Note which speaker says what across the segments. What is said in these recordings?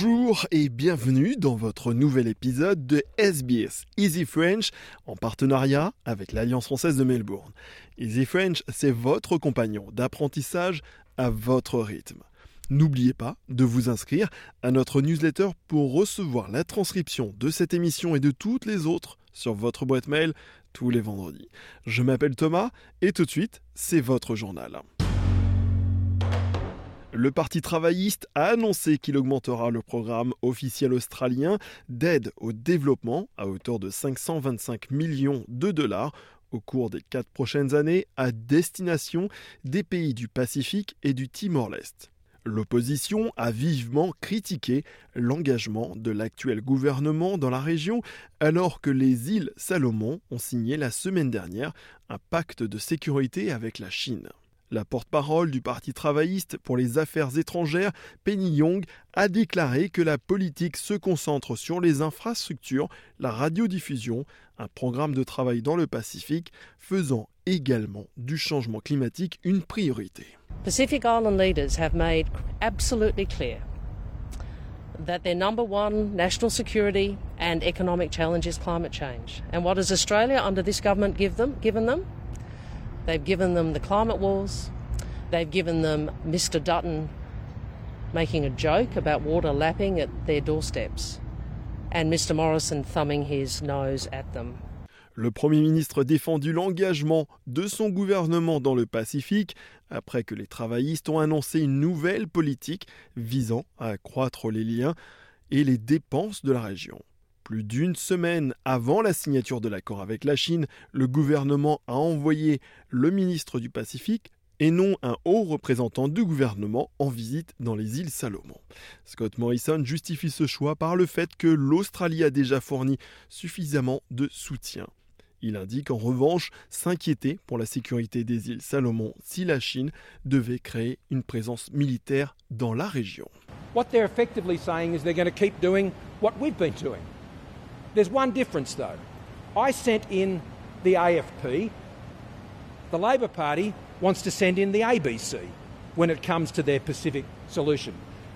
Speaker 1: Bonjour et bienvenue dans votre nouvel épisode de SBS Easy French en partenariat avec l'Alliance française de Melbourne. Easy French, c'est votre compagnon d'apprentissage à votre rythme. N'oubliez pas de vous inscrire à notre newsletter pour recevoir la transcription de cette émission et de toutes les autres sur votre boîte mail tous les vendredis. Je m'appelle Thomas et tout de suite, c'est votre journal. Le Parti travailliste a annoncé qu'il augmentera le programme officiel australien d'aide au développement à hauteur de 525 millions de dollars au cours des quatre prochaines années à destination des pays du Pacifique et du Timor-Leste. L'opposition a vivement critiqué l'engagement de l'actuel gouvernement dans la région alors que les îles Salomon ont signé la semaine dernière un pacte de sécurité avec la Chine. La porte-parole du Parti travailliste pour les affaires étrangères, Penny Young, a déclaré que la politique se concentre sur les infrastructures, la radiodiffusion, un programme de travail dans le Pacifique, faisant également du changement climatique une priorité.
Speaker 2: Pacific Island leaders have made absolutely clear that their number one national security and economic challenge is climate change. And what has Australia under this government give them, given them? They've given them the climate wars. They've given them Mr. Dutton making a joke about water lapping at their doorsteps and Mr. Morrison thumbing his nose at them.
Speaker 1: Le Premier ministre défendu l'engagement de son gouvernement dans le Pacifique après que les travaillistes ont annoncé une nouvelle politique visant à accroître les liens et les dépenses de la région. Plus d'une semaine avant la signature de l'accord avec la Chine, le gouvernement a envoyé le ministre du Pacifique et non un haut représentant du gouvernement en visite dans les îles Salomon. Scott Morrison justifie ce choix par le fait que l'Australie a déjà fourni suffisamment de soutien. Il indique en revanche s'inquiéter pour la sécurité des îles Salomon si la Chine devait créer une présence militaire dans la région.
Speaker 3: What they're effectively saying is they're going to keep doing what we've been doing. There's one difference, though. I sent in the AFP. The Labor Party wants to send in the ABC when it comes to their Pacific solution.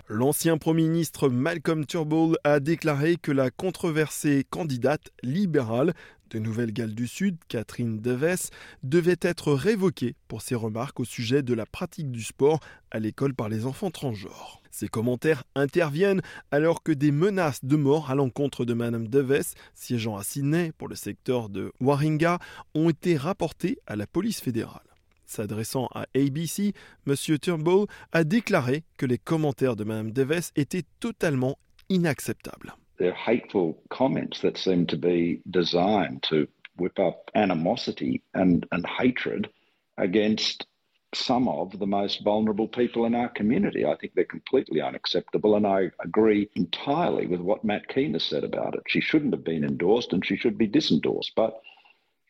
Speaker 1: L'ancien Premier ministre Malcolm Turnbull a déclaré que la controversée candidate libérale de Nouvelle-Galles du Sud, Catherine Deves, devait être révoquée pour ses remarques au sujet de la pratique du sport à l'école par les enfants transgenres. Ces commentaires interviennent alors que des menaces de mort à l'encontre de Madame Deves, siégeant à Sydney pour le secteur de Warringah, ont été rapportées à la police fédérale. S'adressant à ABC, M. Turnbull a déclaré que les commentaires de Mme Deves étaient totalement inacceptables.
Speaker 4: They're hateful comments that seem to be designed to whip up animosity and, and hatred against some of the most vulnerable people in our community. I think they're completely unacceptable, and I agree entirely with what Matt Keane has said about it. She shouldn't have been endorsed and she should be disendorsed, but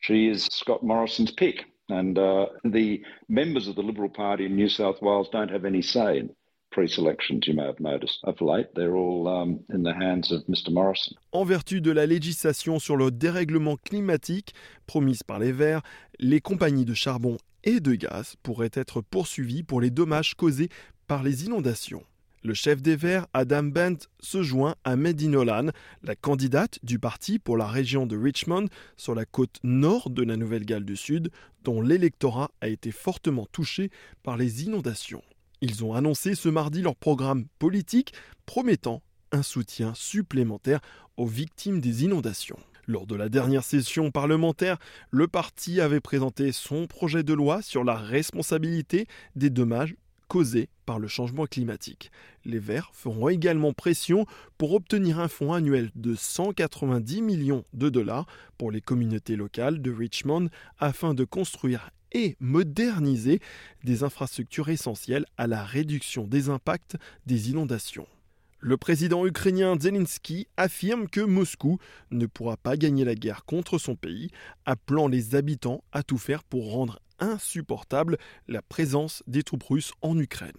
Speaker 4: she is Scott Morrison's pick. And uh, the members of the Liberal Party in New South Wales don't have any say in
Speaker 1: En vertu de la législation sur le dérèglement climatique promise par les Verts, les compagnies de charbon et de gaz pourraient être poursuivies pour les dommages causés par les inondations. Le chef des Verts, Adam Bent, se joint à Mehdi Nolan, la candidate du parti pour la région de Richmond, sur la côte nord de la Nouvelle-Galles du Sud, dont l'électorat a été fortement touché par les inondations. Ils ont annoncé ce mardi leur programme politique promettant un soutien supplémentaire aux victimes des inondations. Lors de la dernière session parlementaire, le parti avait présenté son projet de loi sur la responsabilité des dommages causés par le changement climatique. Les Verts feront également pression pour obtenir un fonds annuel de 190 millions de dollars pour les communautés locales de Richmond afin de construire et moderniser des infrastructures essentielles à la réduction des impacts des inondations. Le président ukrainien Zelensky affirme que Moscou ne pourra pas gagner la guerre contre son pays, appelant les habitants à tout faire pour rendre insupportable la présence des troupes russes en Ukraine.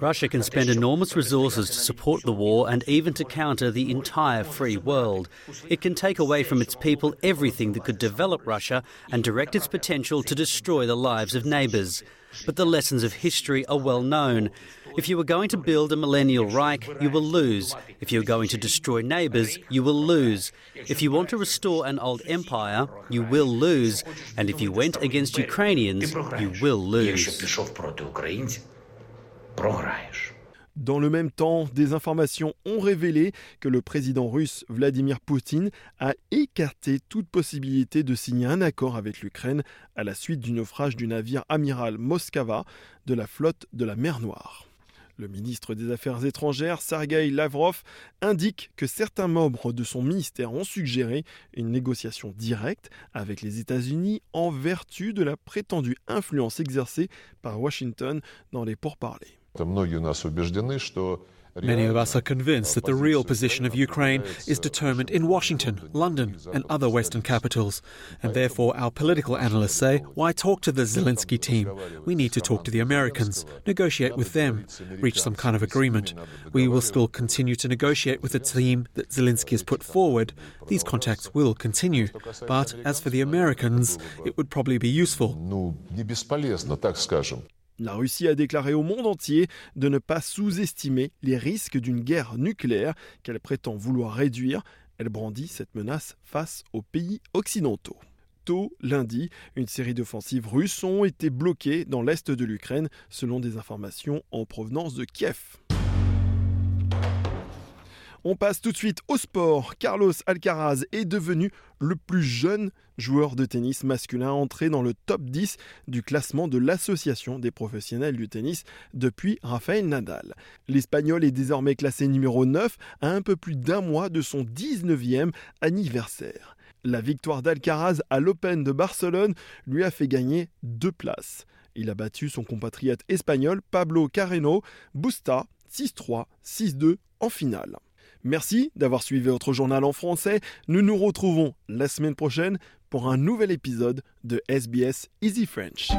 Speaker 5: Russia
Speaker 6: can spend enormous resources to support the war and even to counter the entire free world. It can take away from its people everything that could develop Russia and direct its potential to destroy the lives of neighbours. But the lessons of history are well known. If you are going to build a millennial Reich, you will lose. If you are going to destroy neighbours, you will lose. If you want to restore an old empire, you will lose. And if you went against Ukrainians, you will lose.
Speaker 1: Dans le même temps, des informations ont révélé que le président russe Vladimir Poutine a écarté toute possibilité de signer un accord avec l'Ukraine à la suite du naufrage du navire amiral Moskava de la flotte de la mer Noire. Le ministre des Affaires étrangères, Sergei Lavrov, indique que certains membres de son ministère ont suggéré une négociation directe avec les États-Unis en vertu de la prétendue influence exercée par Washington dans les pourparlers.
Speaker 5: Many of us are convinced that the real position of Ukraine is determined in Washington, London, and other Western capitals. And therefore, our political analysts say, why talk to the Zelensky team? We need to talk to the Americans, negotiate with them, reach some kind of agreement. We will still continue to negotiate with the team that Zelensky has put forward. These contacts will continue. But as for the Americans, it would probably be useful.
Speaker 1: La Russie a déclaré au monde entier de ne pas sous-estimer les risques d'une guerre nucléaire qu'elle prétend vouloir réduire. Elle brandit cette menace face aux pays occidentaux. Tôt lundi, une série d'offensives russes ont été bloquées dans l'est de l'Ukraine, selon des informations en provenance de Kiev. On passe tout de suite au sport. Carlos Alcaraz est devenu le plus jeune joueur de tennis masculin entré dans le top 10 du classement de l'Association des professionnels du tennis depuis Rafael Nadal. L'Espagnol est désormais classé numéro 9 à un peu plus d'un mois de son 19e anniversaire. La victoire d'Alcaraz à l'Open de Barcelone lui a fait gagner deux places. Il a battu son compatriote espagnol Pablo Carreno Busta 6-3, 6-2 en finale. Merci d'avoir suivi votre journal en français. Nous nous retrouvons la semaine prochaine pour un nouvel épisode de SBS Easy French.